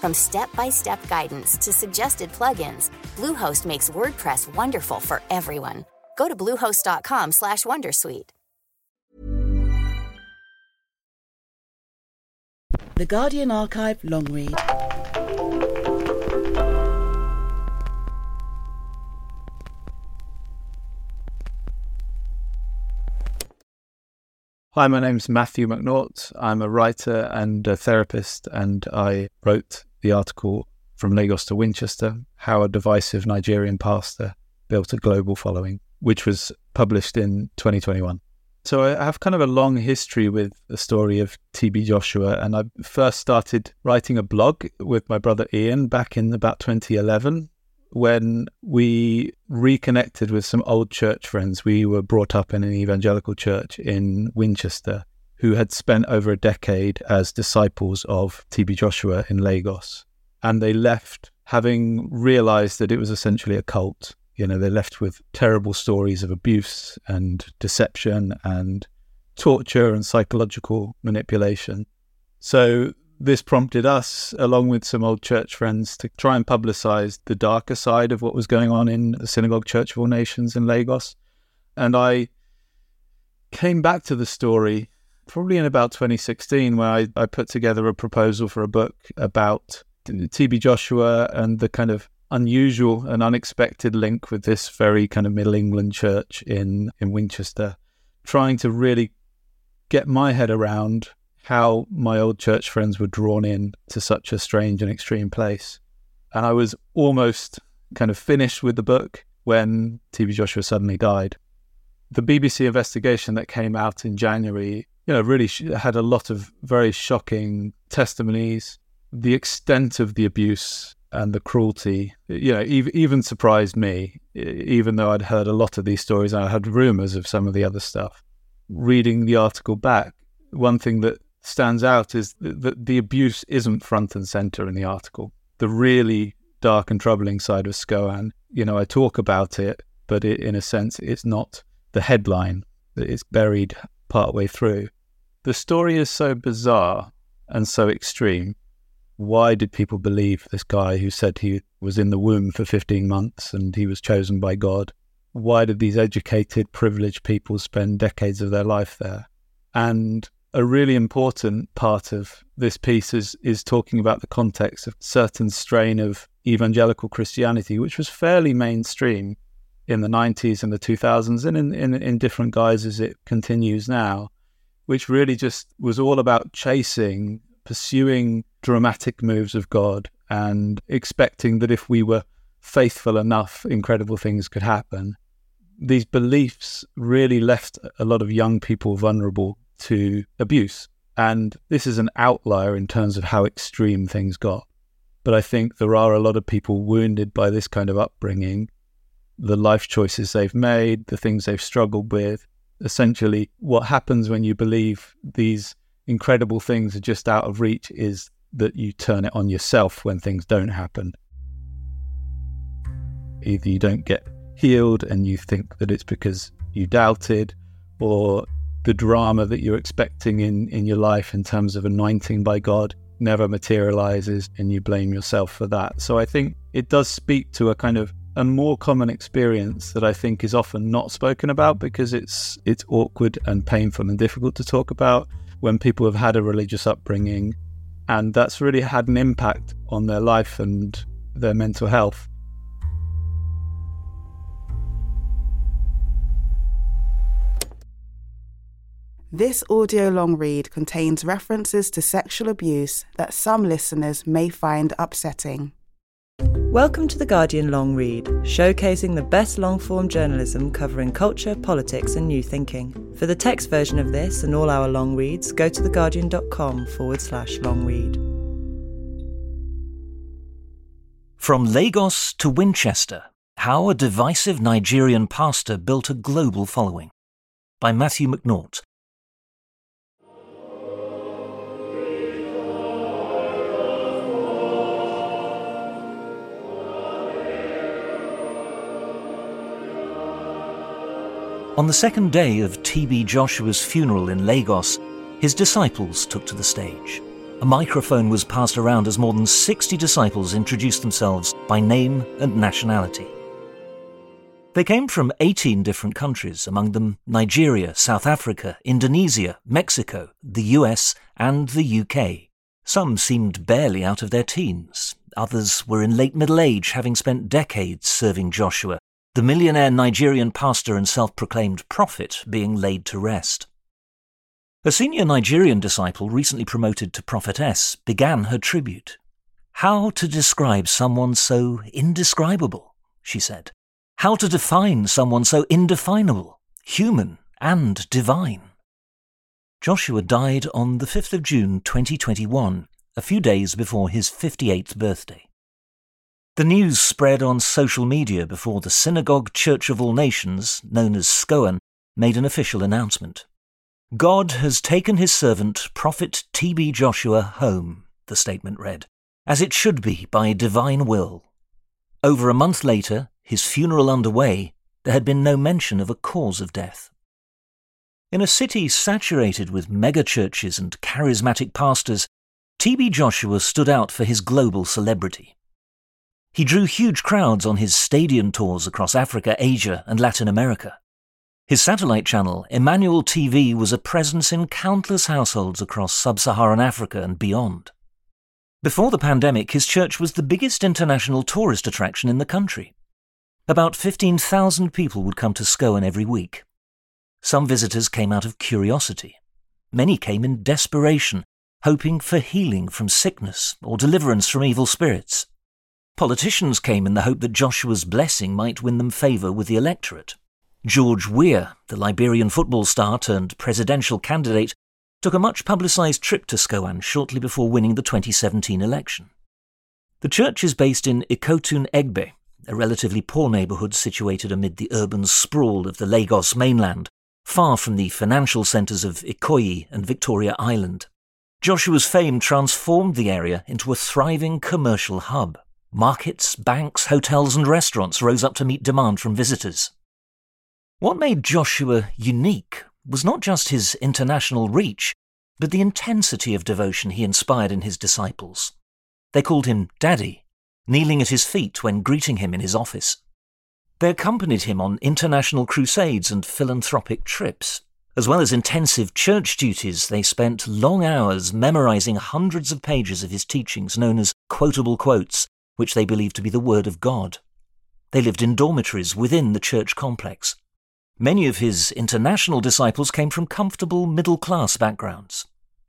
From step-by-step guidance to suggested plugins, Bluehost makes WordPress wonderful for everyone. Go to bluehost.com/wondersuite. The Guardian Archive long read. Hi, my name's Matthew McNaught. I'm a writer and a therapist, and I wrote the article From Lagos to Winchester How a Divisive Nigerian Pastor Built a Global Following, which was published in 2021. So I have kind of a long history with the story of TB Joshua, and I first started writing a blog with my brother Ian back in about 2011 when we reconnected with some old church friends. We were brought up in an evangelical church in Winchester who had spent over a decade as disciples of TB Joshua in Lagos. And they left having realized that it was essentially a cult. You know, they left with terrible stories of abuse and deception and torture and psychological manipulation. So this prompted us, along with some old church friends, to try and publicize the darker side of what was going on in the Synagogue Church of All Nations in Lagos. And I came back to the story probably in about 2016, where I, I put together a proposal for a book about TB Joshua and the kind of unusual and unexpected link with this very kind of Middle England church in, in Winchester, trying to really get my head around how my old church friends were drawn in to such a strange and extreme place. And I was almost kind of finished with the book when TB Joshua suddenly died. The BBC investigation that came out in January, you know, really had a lot of very shocking testimonies. The extent of the abuse and the cruelty, you know, even surprised me, even though I'd heard a lot of these stories. I had rumors of some of the other stuff. Reading the article back, one thing that stands out is that the abuse isn't front and center in the article. The really dark and troubling side of SCOAN, you know, I talk about it, but it, in a sense, it's not the headline is buried partway through. The story is so bizarre and so extreme. Why did people believe this guy who said he was in the womb for 15 months and he was chosen by God? Why did these educated, privileged people spend decades of their life there? And a really important part of this piece is is talking about the context of certain strain of evangelical Christianity, which was fairly mainstream in the 90s and the 2000s, and in, in, in different guises it continues now, which really just was all about chasing, pursuing dramatic moves of God and expecting that if we were faithful enough, incredible things could happen. These beliefs really left a lot of young people vulnerable to abuse. And this is an outlier in terms of how extreme things got. But I think there are a lot of people wounded by this kind of upbringing, the life choices they've made, the things they've struggled with. Essentially, what happens when you believe these incredible things are just out of reach is that you turn it on yourself when things don't happen. Either you don't get healed and you think that it's because you doubted, or the drama that you're expecting in, in your life in terms of anointing by God never materializes and you blame yourself for that. So I think it does speak to a kind of a more common experience that I think is often not spoken about because it's it's awkward and painful and difficult to talk about when people have had a religious upbringing and that's really had an impact on their life and their mental health. This audio long read contains references to sexual abuse that some listeners may find upsetting. Welcome to The Guardian Long Read, showcasing the best long form journalism covering culture, politics, and new thinking. For the text version of this and all our long reads, go to theguardian.com forward slash long read. From Lagos to Winchester How a Divisive Nigerian Pastor Built a Global Following by Matthew McNaught. On the second day of T.B. Joshua's funeral in Lagos, his disciples took to the stage. A microphone was passed around as more than 60 disciples introduced themselves by name and nationality. They came from 18 different countries, among them Nigeria, South Africa, Indonesia, Mexico, the US, and the UK. Some seemed barely out of their teens. Others were in late middle age, having spent decades serving Joshua the millionaire Nigerian pastor and self proclaimed prophet being laid to rest. A senior Nigerian disciple, recently promoted to prophetess, began her tribute. How to describe someone so indescribable, she said. How to define someone so indefinable, human and divine. Joshua died on the 5th of June 2021, a few days before his 58th birthday. The news spread on social media before the Synagogue Church of All Nations, known as SCOAN, made an official announcement. God has taken his servant, Prophet T.B. Joshua, home, the statement read, as it should be by divine will. Over a month later, his funeral underway, there had been no mention of a cause of death. In a city saturated with megachurches and charismatic pastors, T.B. Joshua stood out for his global celebrity. He drew huge crowds on his stadium tours across Africa, Asia, and Latin America. His satellite channel, Emmanuel TV, was a presence in countless households across sub Saharan Africa and beyond. Before the pandemic, his church was the biggest international tourist attraction in the country. About 15,000 people would come to SCOAN every week. Some visitors came out of curiosity. Many came in desperation, hoping for healing from sickness or deliverance from evil spirits. Politicians came in the hope that Joshua's blessing might win them favour with the electorate. George Weah, the Liberian football star turned presidential candidate, took a much publicised trip to SCOAN shortly before winning the 2017 election. The church is based in Ikotun Egbe, a relatively poor neighbourhood situated amid the urban sprawl of the Lagos mainland, far from the financial centres of Ikoyi and Victoria Island. Joshua's fame transformed the area into a thriving commercial hub. Markets, banks, hotels, and restaurants rose up to meet demand from visitors. What made Joshua unique was not just his international reach, but the intensity of devotion he inspired in his disciples. They called him Daddy, kneeling at his feet when greeting him in his office. They accompanied him on international crusades and philanthropic trips. As well as intensive church duties, they spent long hours memorizing hundreds of pages of his teachings known as quotable quotes which they believed to be the Word of God. They lived in dormitories within the church complex. Many of his international disciples came from comfortable middle class backgrounds.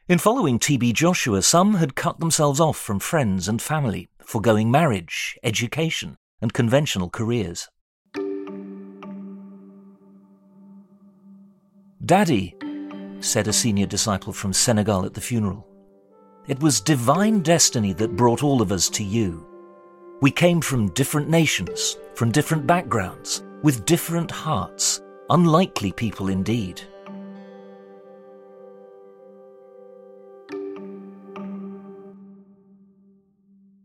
In following T.B. Joshua, some had cut themselves off from friends and family, foregoing marriage, education, and conventional careers. Daddy, said a senior disciple from Senegal at the funeral, it was divine destiny that brought all of us to you. We came from different nations, from different backgrounds, with different hearts, unlikely people indeed.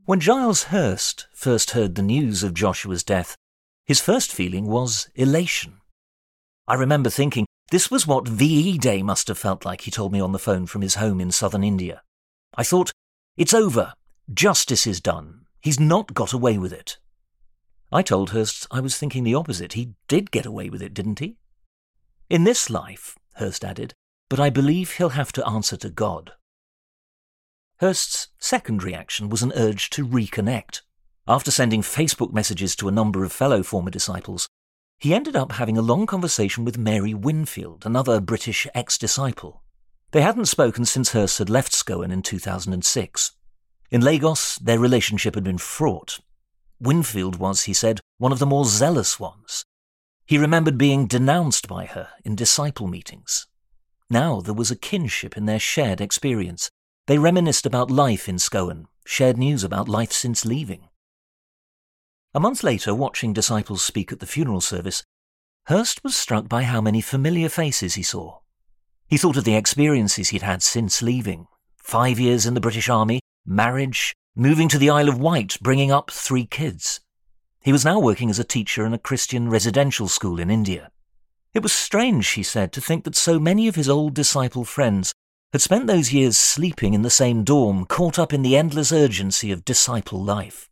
When Giles Hurst first heard the news of Joshua's death, his first feeling was elation. I remember thinking this was what VE Day must have felt like, he told me on the phone from his home in southern India. I thought, it's over. Justice is done. He's not got away with it. I told Hurst I was thinking the opposite. He did get away with it, didn't he? In this life, Hurst added, but I believe he'll have to answer to God. Hurst's second reaction was an urge to reconnect. After sending Facebook messages to a number of fellow former disciples, he ended up having a long conversation with Mary Winfield, another British ex disciple. They hadn't spoken since Hurst had left SCOAN in 2006. In Lagos, their relationship had been fraught. Winfield was, he said, one of the more zealous ones. He remembered being denounced by her in disciple meetings. Now there was a kinship in their shared experience. They reminisced about life in SCOAN, shared news about life since leaving. A month later, watching disciples speak at the funeral service, Hurst was struck by how many familiar faces he saw. He thought of the experiences he'd had since leaving five years in the British Army, marriage, moving to the Isle of Wight, bringing up three kids. He was now working as a teacher in a Christian residential school in India. It was strange, he said, to think that so many of his old disciple friends had spent those years sleeping in the same dorm, caught up in the endless urgency of disciple life.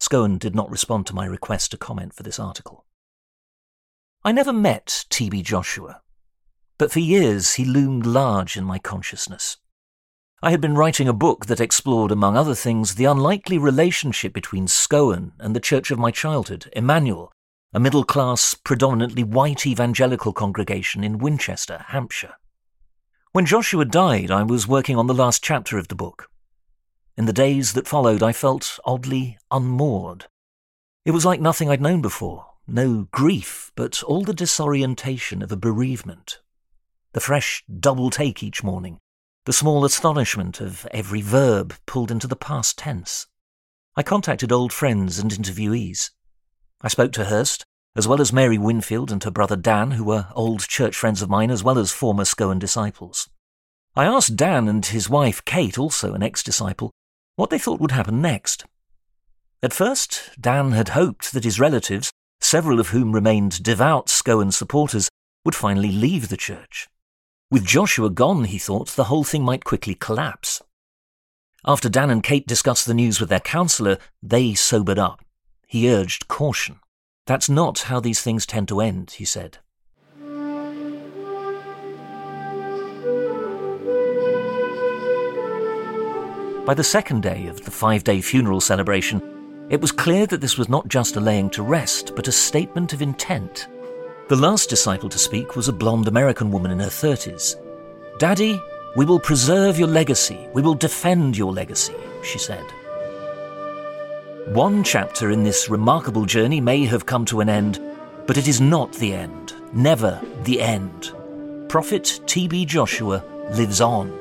SCOAN did not respond to my request to comment for this article. I never met T.B. Joshua, but for years he loomed large in my consciousness. I had been writing a book that explored, among other things, the unlikely relationship between SCOAN and the church of my childhood, Emmanuel, a middle class, predominantly white evangelical congregation in Winchester, Hampshire. When Joshua died, I was working on the last chapter of the book. In the days that followed, I felt oddly unmoored. It was like nothing I'd known before. No grief, but all the disorientation of a bereavement. The fresh double take each morning. The small astonishment of every verb pulled into the past tense. I contacted old friends and interviewees. I spoke to Hurst, as well as Mary Winfield and her brother Dan, who were old church friends of mine as well as former SCOAN disciples. I asked Dan and his wife, Kate, also an ex disciple, what they thought would happen next. At first, Dan had hoped that his relatives, several of whom remained devout SCOAN supporters, would finally leave the church. With Joshua gone, he thought, the whole thing might quickly collapse. After Dan and Kate discussed the news with their counsellor, they sobered up. He urged caution. That's not how these things tend to end, he said. By the second day of the five day funeral celebration, it was clear that this was not just a laying to rest, but a statement of intent. The last disciple to speak was a blonde American woman in her 30s. Daddy, we will preserve your legacy. We will defend your legacy, she said. One chapter in this remarkable journey may have come to an end, but it is not the end, never the end. Prophet T.B. Joshua lives on.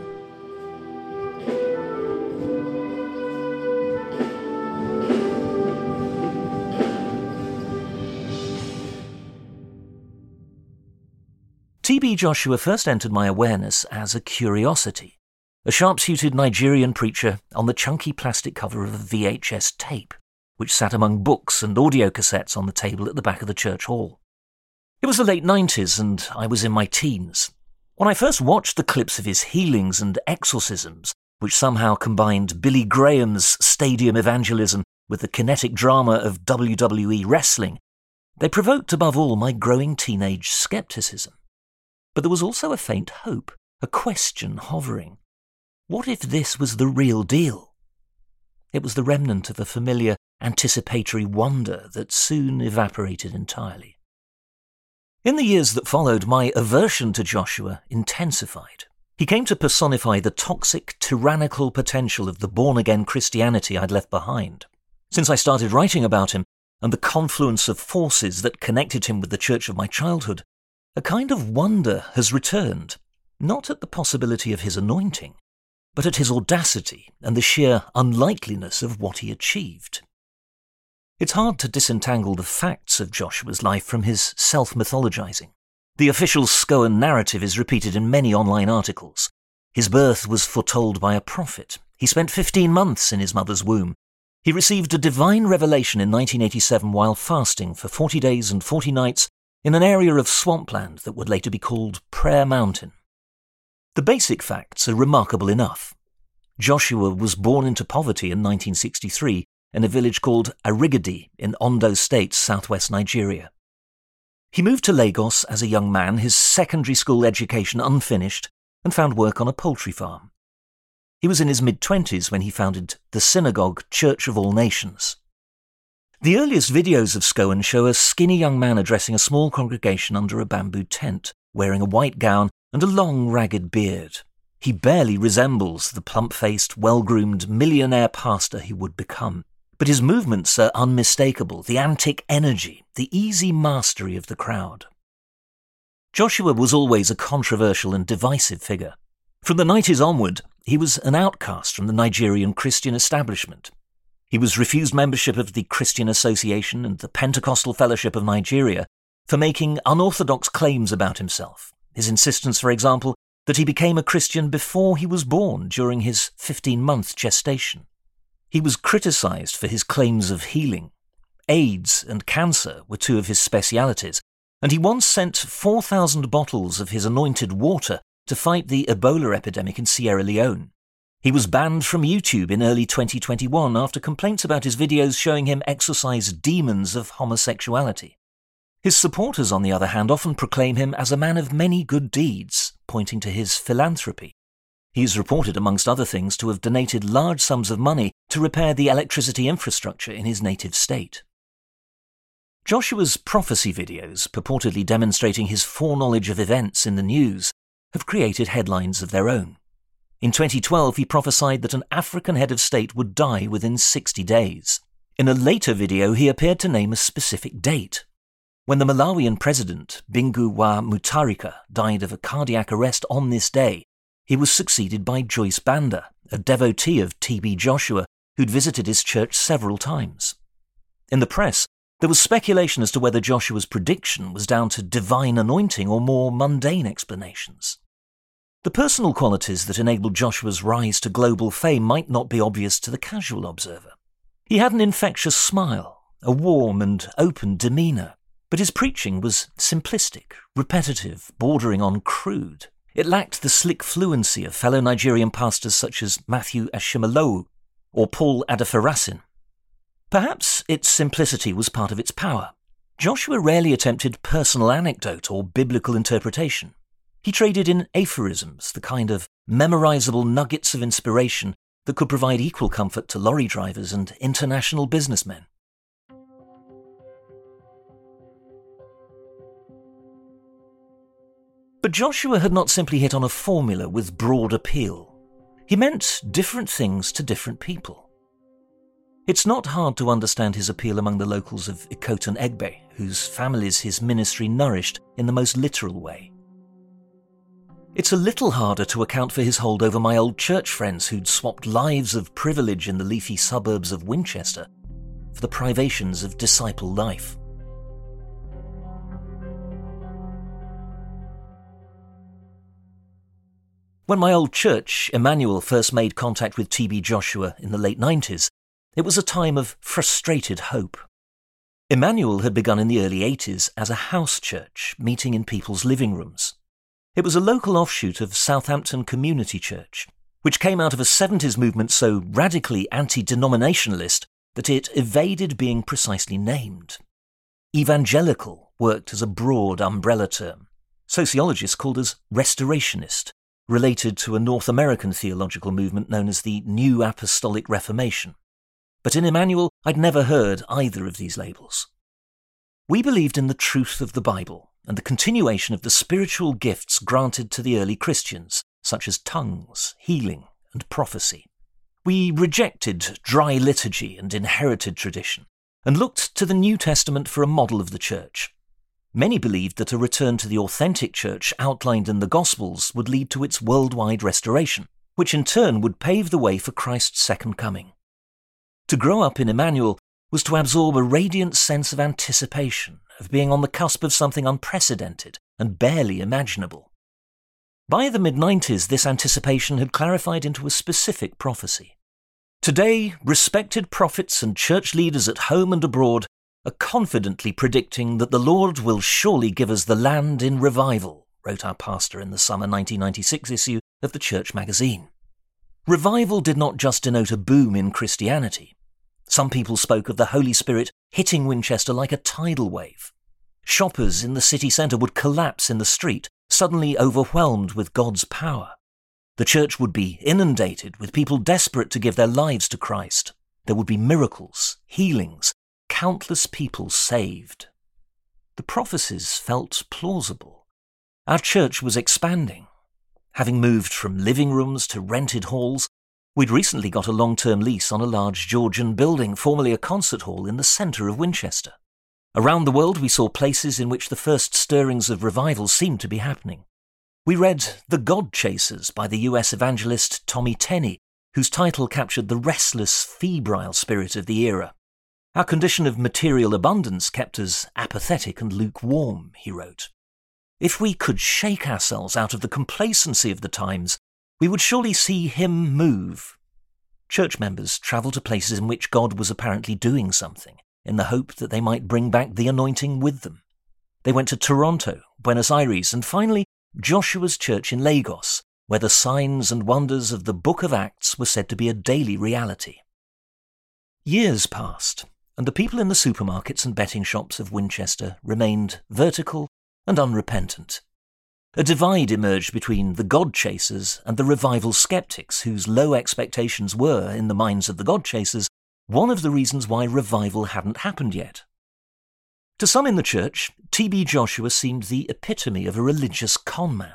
Joshua first entered my awareness as a curiosity, a sharp suited Nigerian preacher on the chunky plastic cover of a VHS tape, which sat among books and audio cassettes on the table at the back of the church hall. It was the late 90s, and I was in my teens. When I first watched the clips of his healings and exorcisms, which somehow combined Billy Graham's stadium evangelism with the kinetic drama of WWE wrestling, they provoked above all my growing teenage skepticism. But there was also a faint hope, a question hovering. What if this was the real deal? It was the remnant of a familiar anticipatory wonder that soon evaporated entirely. In the years that followed, my aversion to Joshua intensified. He came to personify the toxic, tyrannical potential of the born again Christianity I'd left behind. Since I started writing about him, and the confluence of forces that connected him with the church of my childhood, a kind of wonder has returned, not at the possibility of his anointing, but at his audacity and the sheer unlikeliness of what he achieved. It's hard to disentangle the facts of Joshua's life from his self mythologizing. The official SCOAN narrative is repeated in many online articles. His birth was foretold by a prophet. He spent 15 months in his mother's womb. He received a divine revelation in 1987 while fasting for 40 days and 40 nights in an area of swampland that would later be called Prayer Mountain. The basic facts are remarkable enough. Joshua was born into poverty in 1963 in a village called Arigidi in Ondo State, southwest Nigeria. He moved to Lagos as a young man, his secondary school education unfinished, and found work on a poultry farm. He was in his mid 20s when he founded the synagogue Church of All Nations. The earliest videos of SCOAN show a skinny young man addressing a small congregation under a bamboo tent, wearing a white gown and a long, ragged beard. He barely resembles the plump faced, well groomed millionaire pastor he would become. But his movements are unmistakable the antic energy, the easy mastery of the crowd. Joshua was always a controversial and divisive figure. From the 90s onward, he was an outcast from the Nigerian Christian establishment. He was refused membership of the Christian Association and the Pentecostal Fellowship of Nigeria for making unorthodox claims about himself. His insistence, for example, that he became a Christian before he was born during his 15 month gestation. He was criticized for his claims of healing. AIDS and cancer were two of his specialities, and he once sent 4,000 bottles of his anointed water to fight the Ebola epidemic in Sierra Leone. He was banned from YouTube in early 2021 after complaints about his videos showing him exorcise demons of homosexuality. His supporters, on the other hand, often proclaim him as a man of many good deeds, pointing to his philanthropy. He is reported, amongst other things, to have donated large sums of money to repair the electricity infrastructure in his native state. Joshua's prophecy videos, purportedly demonstrating his foreknowledge of events in the news, have created headlines of their own. In 2012, he prophesied that an African head of state would die within 60 days. In a later video, he appeared to name a specific date. When the Malawian president, Bingu wa Mutharika, died of a cardiac arrest on this day, he was succeeded by Joyce Banda, a devotee of T.B. Joshua, who'd visited his church several times. In the press, there was speculation as to whether Joshua's prediction was down to divine anointing or more mundane explanations. The personal qualities that enabled Joshua's rise to global fame might not be obvious to the casual observer. He had an infectious smile, a warm and open demeanour, but his preaching was simplistic, repetitive, bordering on crude. It lacked the slick fluency of fellow Nigerian pastors such as Matthew Ashimolowo or Paul Adefarasin, Perhaps its simplicity was part of its power. Joshua rarely attempted personal anecdote or biblical interpretation. He traded in aphorisms, the kind of memorizable nuggets of inspiration that could provide equal comfort to lorry drivers and international businessmen. But Joshua had not simply hit on a formula with broad appeal. He meant different things to different people. It's not hard to understand his appeal among the locals of Ikotun Egbe, whose families his ministry nourished in the most literal way. It's a little harder to account for his hold over my old church friends who'd swapped lives of privilege in the leafy suburbs of Winchester for the privations of disciple life. When my old church, Emmanuel, first made contact with TB Joshua in the late 90s, it was a time of frustrated hope. Emmanuel had begun in the early 80s as a house church, meeting in people's living rooms. It was a local offshoot of Southampton Community Church, which came out of a 70s movement so radically anti denominationalist that it evaded being precisely named. Evangelical worked as a broad umbrella term. Sociologists called us restorationist, related to a North American theological movement known as the New Apostolic Reformation but in Emmanuel I'd never heard either of these labels. We believed in the truth of the Bible and the continuation of the spiritual gifts granted to the early Christians, such as tongues, healing, and prophecy. We rejected dry liturgy and inherited tradition, and looked to the New Testament for a model of the Church. Many believed that a return to the authentic Church outlined in the Gospels would lead to its worldwide restoration, which in turn would pave the way for Christ's second coming. To grow up in Emmanuel was to absorb a radiant sense of anticipation, of being on the cusp of something unprecedented and barely imaginable. By the mid 90s, this anticipation had clarified into a specific prophecy. Today, respected prophets and church leaders at home and abroad are confidently predicting that the Lord will surely give us the land in revival, wrote our pastor in the summer 1996 issue of the Church magazine. Revival did not just denote a boom in Christianity. Some people spoke of the Holy Spirit hitting Winchester like a tidal wave. Shoppers in the city centre would collapse in the street, suddenly overwhelmed with God's power. The church would be inundated with people desperate to give their lives to Christ. There would be miracles, healings, countless people saved. The prophecies felt plausible. Our church was expanding. Having moved from living rooms to rented halls, we'd recently got a long term lease on a large Georgian building, formerly a concert hall, in the centre of Winchester. Around the world, we saw places in which the first stirrings of revival seemed to be happening. We read The God Chasers by the US evangelist Tommy Tenney, whose title captured the restless, febrile spirit of the era. Our condition of material abundance kept us apathetic and lukewarm, he wrote. If we could shake ourselves out of the complacency of the times, we would surely see him move. Church members travelled to places in which God was apparently doing something, in the hope that they might bring back the anointing with them. They went to Toronto, Buenos Aires, and finally Joshua's church in Lagos, where the signs and wonders of the Book of Acts were said to be a daily reality. Years passed, and the people in the supermarkets and betting shops of Winchester remained vertical and unrepentant. A divide emerged between the God chasers and the revival skeptics, whose low expectations were, in the minds of the God chasers, one of the reasons why revival hadn't happened yet. To some in the church, T.B. Joshua seemed the epitome of a religious conman.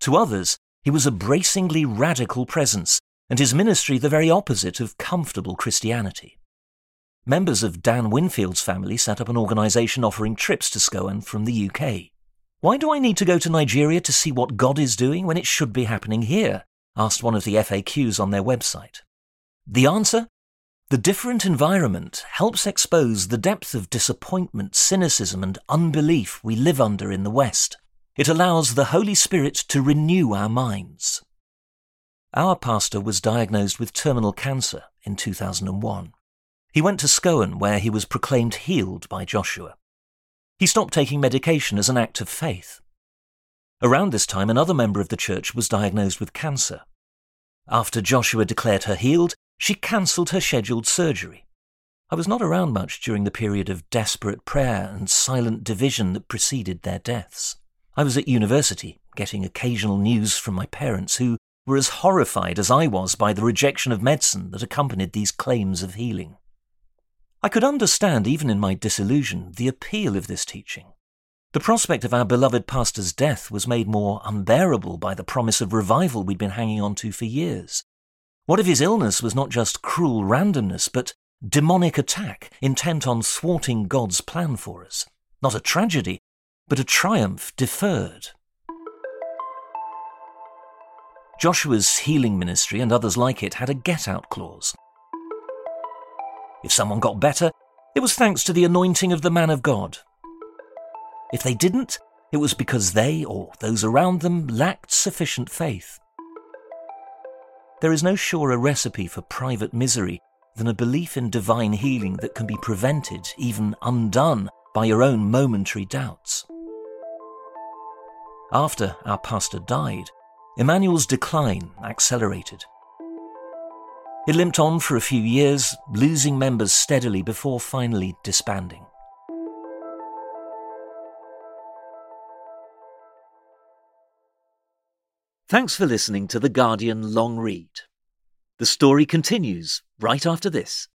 To others, he was a bracingly radical presence, and his ministry the very opposite of comfortable Christianity. Members of Dan Winfield's family set up an organisation offering trips to SCOAN from the UK. Why do I need to go to Nigeria to see what God is doing when it should be happening here? asked one of the FAQs on their website. The answer? The different environment helps expose the depth of disappointment, cynicism, and unbelief we live under in the West. It allows the Holy Spirit to renew our minds. Our pastor was diagnosed with terminal cancer in 2001. He went to SCOAN, where he was proclaimed healed by Joshua. He stopped taking medication as an act of faith. Around this time, another member of the church was diagnosed with cancer. After Joshua declared her healed, she cancelled her scheduled surgery. I was not around much during the period of desperate prayer and silent division that preceded their deaths. I was at university, getting occasional news from my parents, who were as horrified as I was by the rejection of medicine that accompanied these claims of healing. I could understand, even in my disillusion, the appeal of this teaching. The prospect of our beloved pastor's death was made more unbearable by the promise of revival we'd been hanging on to for years. What if his illness was not just cruel randomness, but demonic attack intent on thwarting God's plan for us? Not a tragedy, but a triumph deferred. Joshua's healing ministry and others like it had a get out clause. If someone got better, it was thanks to the anointing of the man of God. If they didn't, it was because they or those around them lacked sufficient faith. There is no surer recipe for private misery than a belief in divine healing that can be prevented, even undone, by your own momentary doubts. After our pastor died, Emmanuel's decline accelerated. It limped on for a few years, losing members steadily before finally disbanding. Thanks for listening to The Guardian Long Read. The story continues right after this.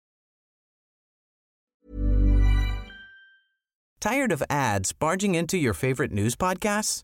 Tired of ads barging into your favorite news podcasts?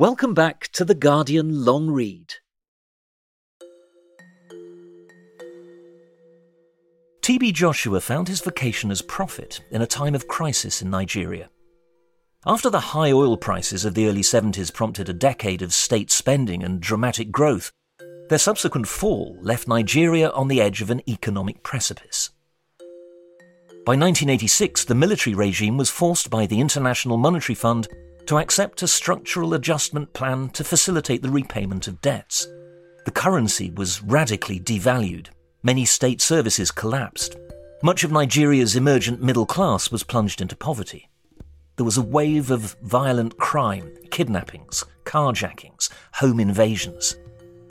Welcome back to The Guardian Long Read. TB Joshua found his vocation as prophet in a time of crisis in Nigeria. After the high oil prices of the early 70s prompted a decade of state spending and dramatic growth, their subsequent fall left Nigeria on the edge of an economic precipice. By 1986, the military regime was forced by the International Monetary Fund to accept a structural adjustment plan to facilitate the repayment of debts. The currency was radically devalued. Many state services collapsed. Much of Nigeria's emergent middle class was plunged into poverty. There was a wave of violent crime, kidnappings, carjackings, home invasions.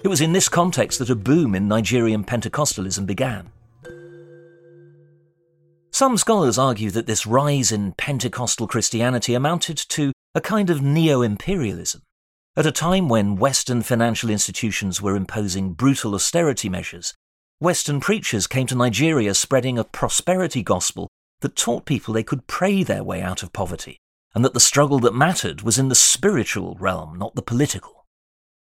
It was in this context that a boom in Nigerian Pentecostalism began. Some scholars argue that this rise in Pentecostal Christianity amounted to a kind of neo imperialism. At a time when Western financial institutions were imposing brutal austerity measures, Western preachers came to Nigeria spreading a prosperity gospel that taught people they could pray their way out of poverty, and that the struggle that mattered was in the spiritual realm, not the political.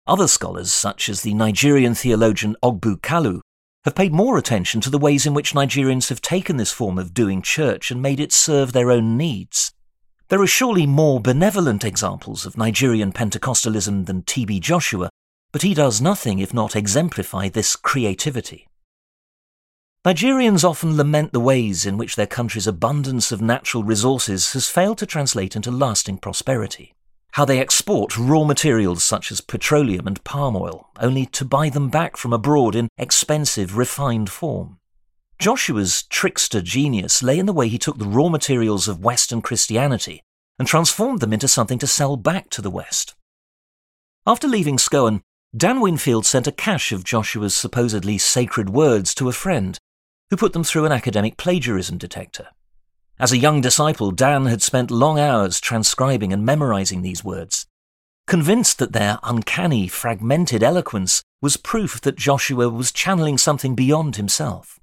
Other scholars, such as the Nigerian theologian Ogbu Kalu, have paid more attention to the ways in which Nigerians have taken this form of doing church and made it serve their own needs. There are surely more benevolent examples of Nigerian Pentecostalism than T.B. Joshua, but he does nothing if not exemplify this creativity. Nigerians often lament the ways in which their country's abundance of natural resources has failed to translate into lasting prosperity. How they export raw materials such as petroleum and palm oil, only to buy them back from abroad in expensive, refined form. Joshua's trickster genius lay in the way he took the raw materials of Western Christianity and transformed them into something to sell back to the West. After leaving SCOAN, Dan Winfield sent a cache of Joshua's supposedly sacred words to a friend, who put them through an academic plagiarism detector. As a young disciple, Dan had spent long hours transcribing and memorizing these words. Convinced that their uncanny, fragmented eloquence was proof that Joshua was channeling something beyond himself.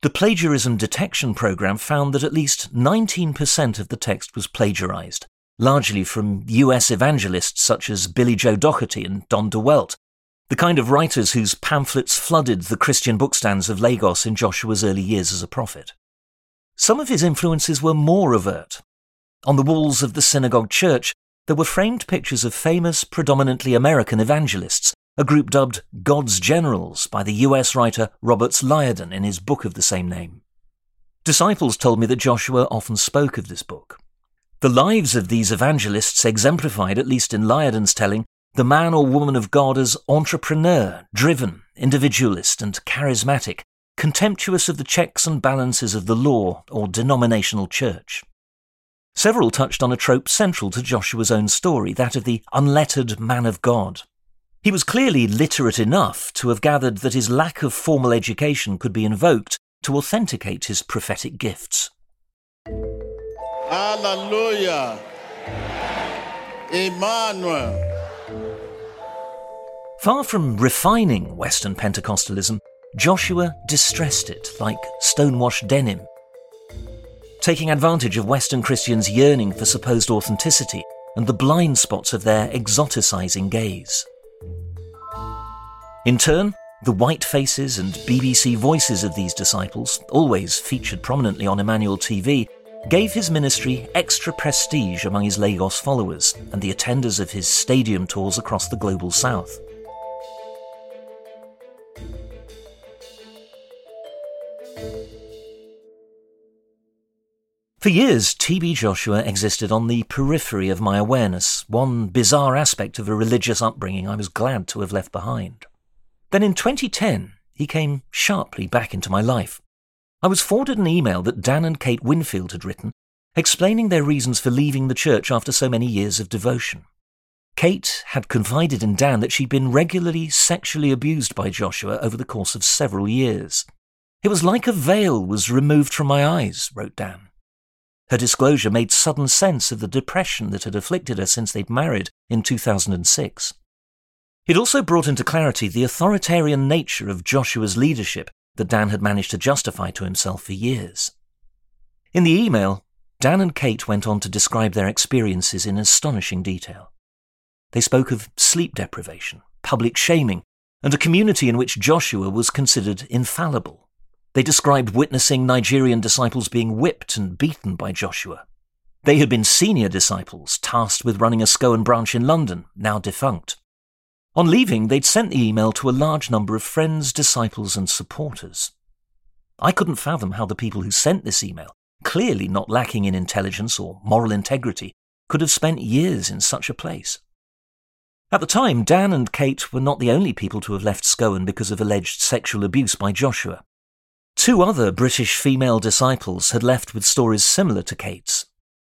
The plagiarism detection program found that at least 19% of the text was plagiarized, largely from US evangelists such as Billy Joe Daugherty and Don DeWelt, the kind of writers whose pamphlets flooded the Christian bookstands of Lagos in Joshua's early years as a prophet. Some of his influences were more overt. On the walls of the synagogue church, there were framed pictures of famous, predominantly American evangelists a group dubbed God's Generals by the US writer Roberts Liardon in his book of the same name. Disciples told me that Joshua often spoke of this book. The lives of these evangelists exemplified, at least in Liardon's telling, the man or woman of God as entrepreneur, driven, individualist, and charismatic, contemptuous of the checks and balances of the law or denominational church. Several touched on a trope central to Joshua's own story, that of the unlettered man of God. He was clearly literate enough to have gathered that his lack of formal education could be invoked to authenticate his prophetic gifts. Hallelujah. Emmanuel. Far from refining Western Pentecostalism, Joshua distressed it like stonewashed denim. Taking advantage of Western Christians' yearning for supposed authenticity and the blind spots of their exoticizing gaze. In turn, the white faces and BBC voices of these disciples, always featured prominently on Emmanuel TV, gave his ministry extra prestige among his Lagos followers and the attenders of his stadium tours across the global south. For years, TB Joshua existed on the periphery of my awareness, one bizarre aspect of a religious upbringing I was glad to have left behind. Then in 2010, he came sharply back into my life. I was forwarded an email that Dan and Kate Winfield had written, explaining their reasons for leaving the church after so many years of devotion. Kate had confided in Dan that she'd been regularly sexually abused by Joshua over the course of several years. It was like a veil was removed from my eyes, wrote Dan. Her disclosure made sudden sense of the depression that had afflicted her since they'd married in 2006. It also brought into clarity the authoritarian nature of Joshua's leadership that Dan had managed to justify to himself for years. In the email, Dan and Kate went on to describe their experiences in astonishing detail. They spoke of sleep deprivation, public shaming, and a community in which Joshua was considered infallible. They described witnessing Nigerian disciples being whipped and beaten by Joshua. They had been senior disciples tasked with running a SCOAN branch in London, now defunct. On leaving, they'd sent the email to a large number of friends, disciples, and supporters. I couldn't fathom how the people who sent this email, clearly not lacking in intelligence or moral integrity, could have spent years in such a place. At the time, Dan and Kate were not the only people to have left SCOAN because of alleged sexual abuse by Joshua. Two other British female disciples had left with stories similar to Kate's.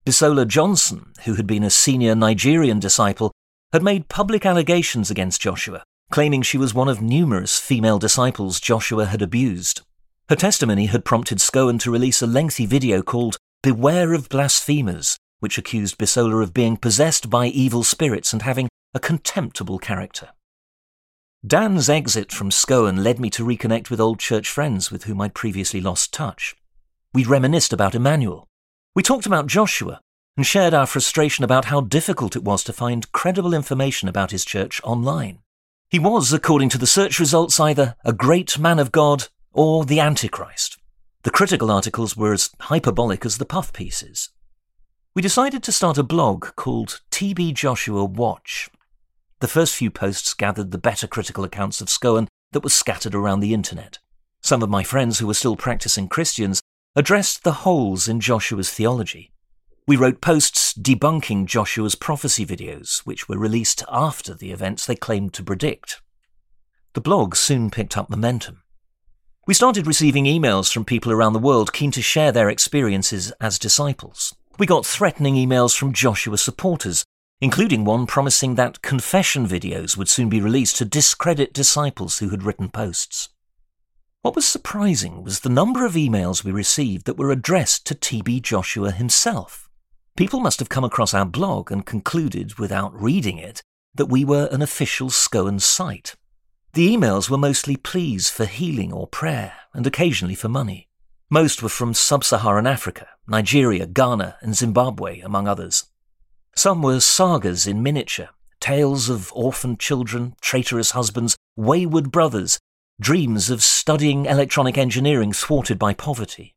Bisola Johnson, who had been a senior Nigerian disciple, had made public allegations against Joshua, claiming she was one of numerous female disciples Joshua had abused. Her testimony had prompted SCOAN to release a lengthy video called Beware of Blasphemers, which accused Bisola of being possessed by evil spirits and having a contemptible character. Dan's exit from SCOAN led me to reconnect with old church friends with whom I'd previously lost touch. We reminisced about Emmanuel. We talked about Joshua and shared our frustration about how difficult it was to find credible information about his church online. He was, according to the search results, either a great man of God or the Antichrist. The critical articles were as hyperbolic as the puff pieces. We decided to start a blog called TB Joshua Watch the first few posts gathered the better critical accounts of SCOAN that were scattered around the internet. Some of my friends who were still practicing Christians addressed the holes in Joshua's theology. We wrote posts debunking Joshua's prophecy videos, which were released after the events they claimed to predict. The blog soon picked up momentum. We started receiving emails from people around the world keen to share their experiences as disciples. We got threatening emails from Joshua supporters including one promising that confession videos would soon be released to discredit disciples who had written posts. What was surprising was the number of emails we received that were addressed to TB Joshua himself. People must have come across our blog and concluded, without reading it, that we were an official SCOAN site. The emails were mostly pleas for healing or prayer, and occasionally for money. Most were from sub Saharan Africa, Nigeria, Ghana, and Zimbabwe, among others. Some were sagas in miniature, tales of orphaned children, traitorous husbands, wayward brothers, dreams of studying electronic engineering thwarted by poverty.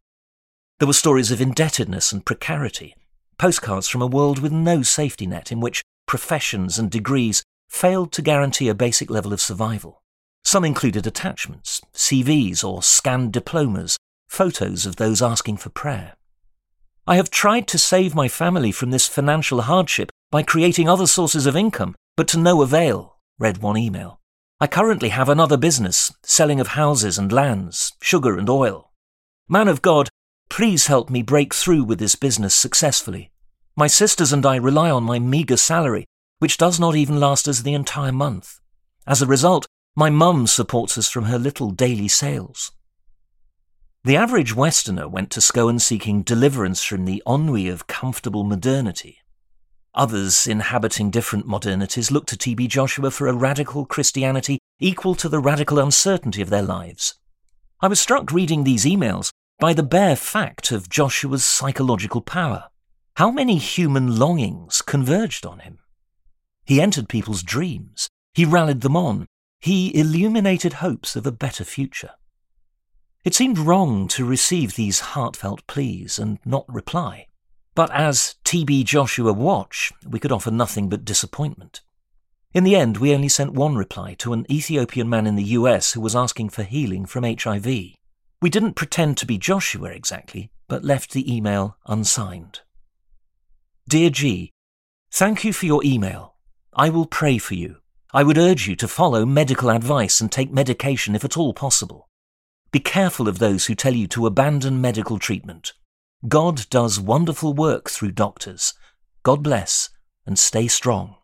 There were stories of indebtedness and precarity, postcards from a world with no safety net in which professions and degrees failed to guarantee a basic level of survival. Some included attachments, CVs or scanned diplomas, photos of those asking for prayer. I have tried to save my family from this financial hardship by creating other sources of income, but to no avail, read one email. I currently have another business, selling of houses and lands, sugar and oil. Man of God, please help me break through with this business successfully. My sisters and I rely on my meagre salary, which does not even last us the entire month. As a result, my mum supports us from her little daily sales. The average Westerner went to SCOAN seeking deliverance from the ennui of comfortable modernity. Others, inhabiting different modernities, looked to T.B. Joshua for a radical Christianity equal to the radical uncertainty of their lives. I was struck reading these emails by the bare fact of Joshua's psychological power. How many human longings converged on him? He entered people's dreams. He rallied them on. He illuminated hopes of a better future. It seemed wrong to receive these heartfelt pleas and not reply. But as TB Joshua Watch, we could offer nothing but disappointment. In the end, we only sent one reply to an Ethiopian man in the US who was asking for healing from HIV. We didn't pretend to be Joshua exactly, but left the email unsigned. Dear G, thank you for your email. I will pray for you. I would urge you to follow medical advice and take medication if at all possible. Be careful of those who tell you to abandon medical treatment. God does wonderful work through doctors. God bless and stay strong.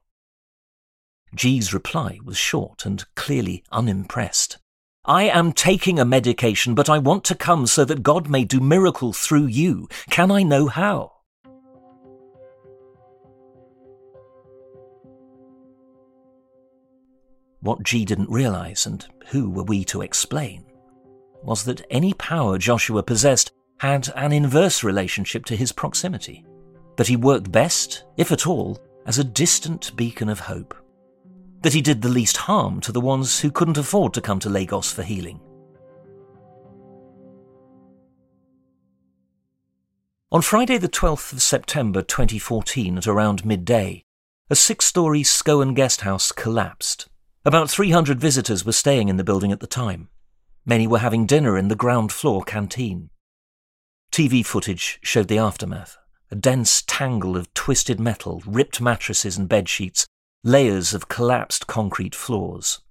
G's reply was short and clearly unimpressed. I am taking a medication, but I want to come so that God may do miracle through you. Can I know how? What G didn't realize, and who were we to explain, was that any power Joshua possessed had an inverse relationship to his proximity, that he worked best, if at all, as a distant beacon of hope that he did the least harm to the ones who couldn't afford to come to Lagos for healing. On Friday, the 12th of September 2014, at around midday, a six story SCOAN guest house collapsed. About 300 visitors were staying in the building at the time. Many were having dinner in the ground floor canteen. TV footage showed the aftermath a dense tangle of twisted metal, ripped mattresses and bed sheets, layers of collapsed concrete floors.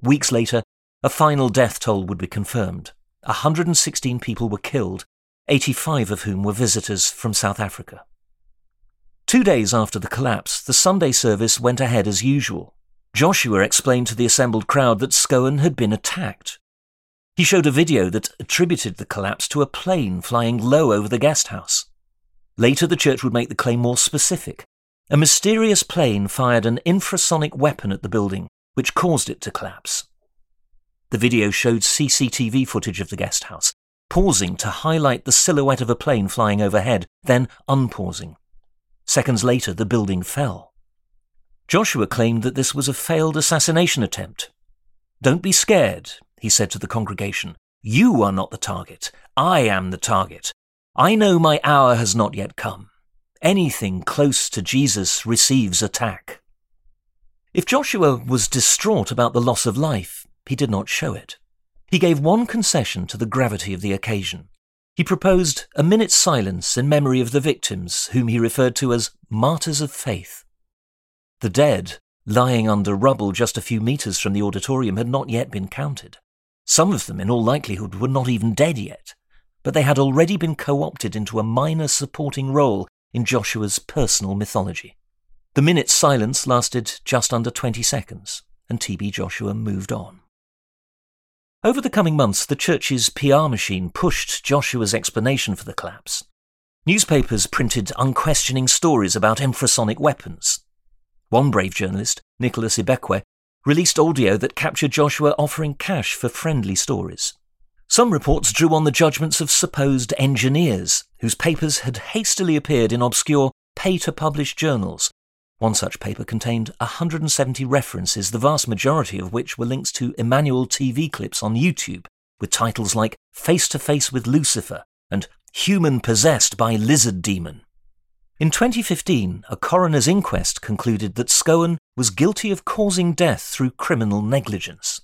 Weeks later, a final death toll would be confirmed. 116 people were killed, 85 of whom were visitors from South Africa. Two days after the collapse, the Sunday service went ahead as usual. Joshua explained to the assembled crowd that SCOAN had been attacked. He showed a video that attributed the collapse to a plane flying low over the guest house. Later, the church would make the claim more specific a mysterious plane fired an infrasonic weapon at the building, which caused it to collapse. The video showed CCTV footage of the guest house, pausing to highlight the silhouette of a plane flying overhead, then unpausing. Seconds later, the building fell. Joshua claimed that this was a failed assassination attempt. Don't be scared, he said to the congregation. You are not the target. I am the target. I know my hour has not yet come anything close to Jesus receives attack. If Joshua was distraught about the loss of life, he did not show it. He gave one concession to the gravity of the occasion. He proposed a minute's silence in memory of the victims, whom he referred to as martyrs of faith. The dead, lying under rubble just a few metres from the auditorium, had not yet been counted. Some of them, in all likelihood, were not even dead yet, but they had already been co opted into a minor supporting role in Joshua's personal mythology. The minute's silence lasted just under 20 seconds, and TB Joshua moved on. Over the coming months, the church's PR machine pushed Joshua's explanation for the collapse. Newspapers printed unquestioning stories about infrasonic weapons. One brave journalist, Nicholas Ibekwe, released audio that captured Joshua offering cash for friendly stories. Some reports drew on the judgments of supposed engineers, whose papers had hastily appeared in obscure pay to publish journals. One such paper contained 170 references, the vast majority of which were links to Emmanuel TV clips on YouTube, with titles like Face to Face with Lucifer and Human Possessed by Lizard Demon. In 2015, a coroner's inquest concluded that SCOAN was guilty of causing death through criminal negligence.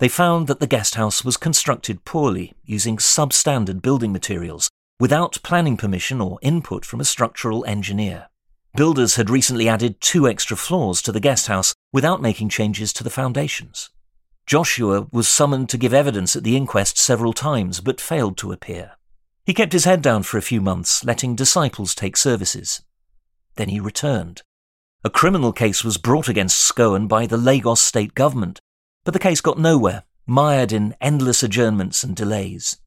They found that the guest house was constructed poorly, using substandard building materials, without planning permission or input from a structural engineer. Builders had recently added two extra floors to the guest house without making changes to the foundations. Joshua was summoned to give evidence at the inquest several times, but failed to appear. He kept his head down for a few months, letting disciples take services. Then he returned. A criminal case was brought against SCOAN by the Lagos state government, but the case got nowhere, mired in endless adjournments and delays.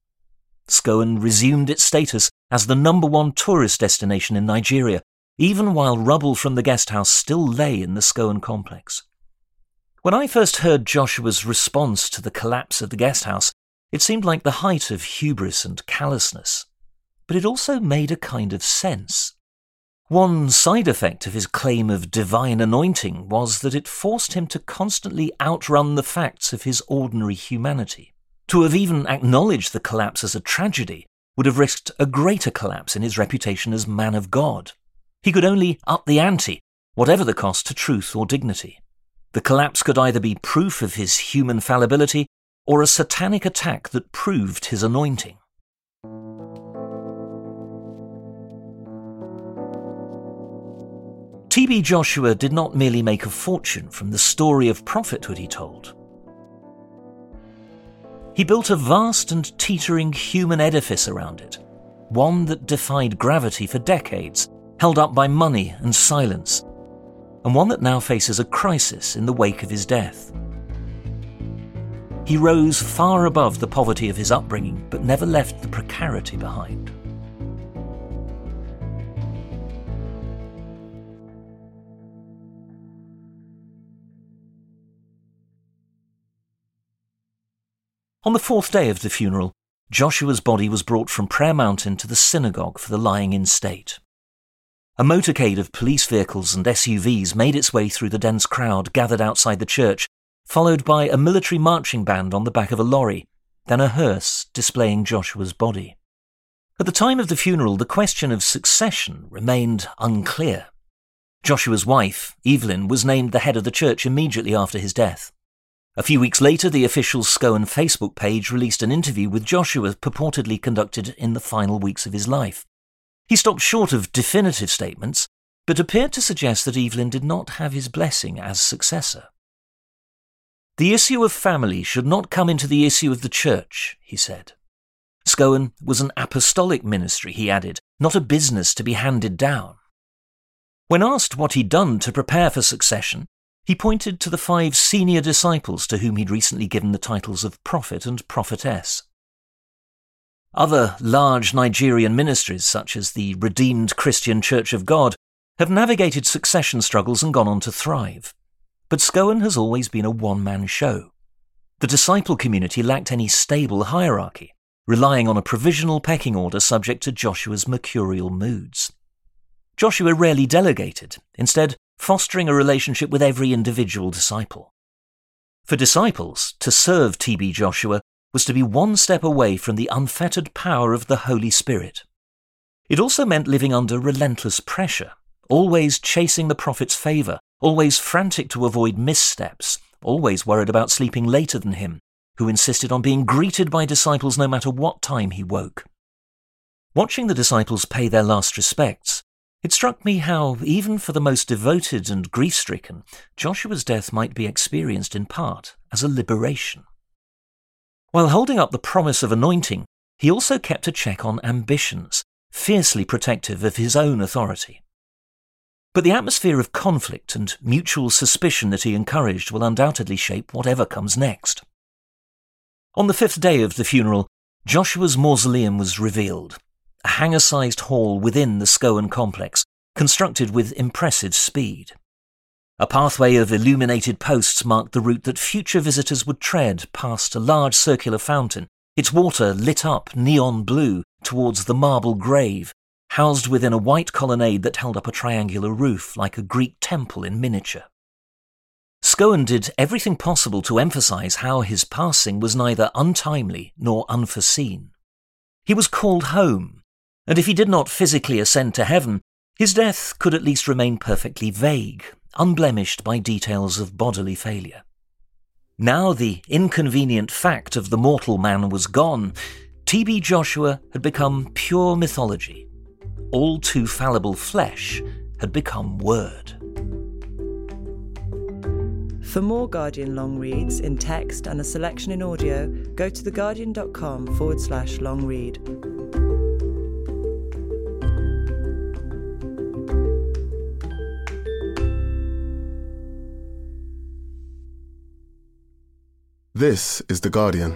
SCOAN resumed its status as the number one tourist destination in Nigeria, even while rubble from the guest house still lay in the SCOAN complex. When I first heard Joshua's response to the collapse of the guest house, it seemed like the height of hubris and callousness. But it also made a kind of sense. One side effect of his claim of divine anointing was that it forced him to constantly outrun the facts of his ordinary humanity. To have even acknowledged the collapse as a tragedy would have risked a greater collapse in his reputation as man of God. He could only up the ante, whatever the cost to truth or dignity. The collapse could either be proof of his human fallibility or a satanic attack that proved his anointing. T.B. Joshua did not merely make a fortune from the story of prophethood he told. He built a vast and teetering human edifice around it, one that defied gravity for decades, held up by money and silence, and one that now faces a crisis in the wake of his death. He rose far above the poverty of his upbringing, but never left the precarity behind. On the fourth day of the funeral, Joshua's body was brought from Prayer Mountain to the synagogue for the lying in state. A motorcade of police vehicles and SUVs made its way through the dense crowd gathered outside the church, followed by a military marching band on the back of a lorry, then a hearse displaying Joshua's body. At the time of the funeral, the question of succession remained unclear. Joshua's wife, Evelyn, was named the head of the church immediately after his death. A few weeks later, the official SCOAN Facebook page released an interview with Joshua purportedly conducted in the final weeks of his life. He stopped short of definitive statements, but appeared to suggest that Evelyn did not have his blessing as successor. The issue of family should not come into the issue of the church, he said. SCOAN was an apostolic ministry, he added, not a business to be handed down. When asked what he'd done to prepare for succession, he pointed to the five senior disciples to whom he'd recently given the titles of prophet and prophetess. Other large Nigerian ministries, such as the Redeemed Christian Church of God, have navigated succession struggles and gone on to thrive. But SCOAN has always been a one man show. The disciple community lacked any stable hierarchy, relying on a provisional pecking order subject to Joshua's mercurial moods. Joshua rarely delegated, instead, fostering a relationship with every individual disciple. For disciples, to serve TB Joshua was to be one step away from the unfettered power of the Holy Spirit. It also meant living under relentless pressure, always chasing the prophet's favour, always frantic to avoid missteps, always worried about sleeping later than him, who insisted on being greeted by disciples no matter what time he woke. Watching the disciples pay their last respects, it struck me how, even for the most devoted and grief stricken, Joshua's death might be experienced in part as a liberation. While holding up the promise of anointing, he also kept a check on ambitions, fiercely protective of his own authority. But the atmosphere of conflict and mutual suspicion that he encouraged will undoubtedly shape whatever comes next. On the fifth day of the funeral, Joshua's mausoleum was revealed, a hangar sized hall within the SCOAN complex, constructed with impressive speed. A pathway of illuminated posts marked the route that future visitors would tread past a large circular fountain, its water lit up neon blue towards the marble grave, housed within a white colonnade that held up a triangular roof like a Greek temple in miniature. SCOAN did everything possible to emphasize how his passing was neither untimely nor unforeseen. He was called home and if he did not physically ascend to heaven, his death could at least remain perfectly vague, unblemished by details of bodily failure. Now the inconvenient fact of the mortal man was gone, T.B. Joshua had become pure mythology. All too fallible flesh had become word. For more Guardian long reads in text and a selection in audio, go to theguardian.com forward slash long read. This is The Guardian.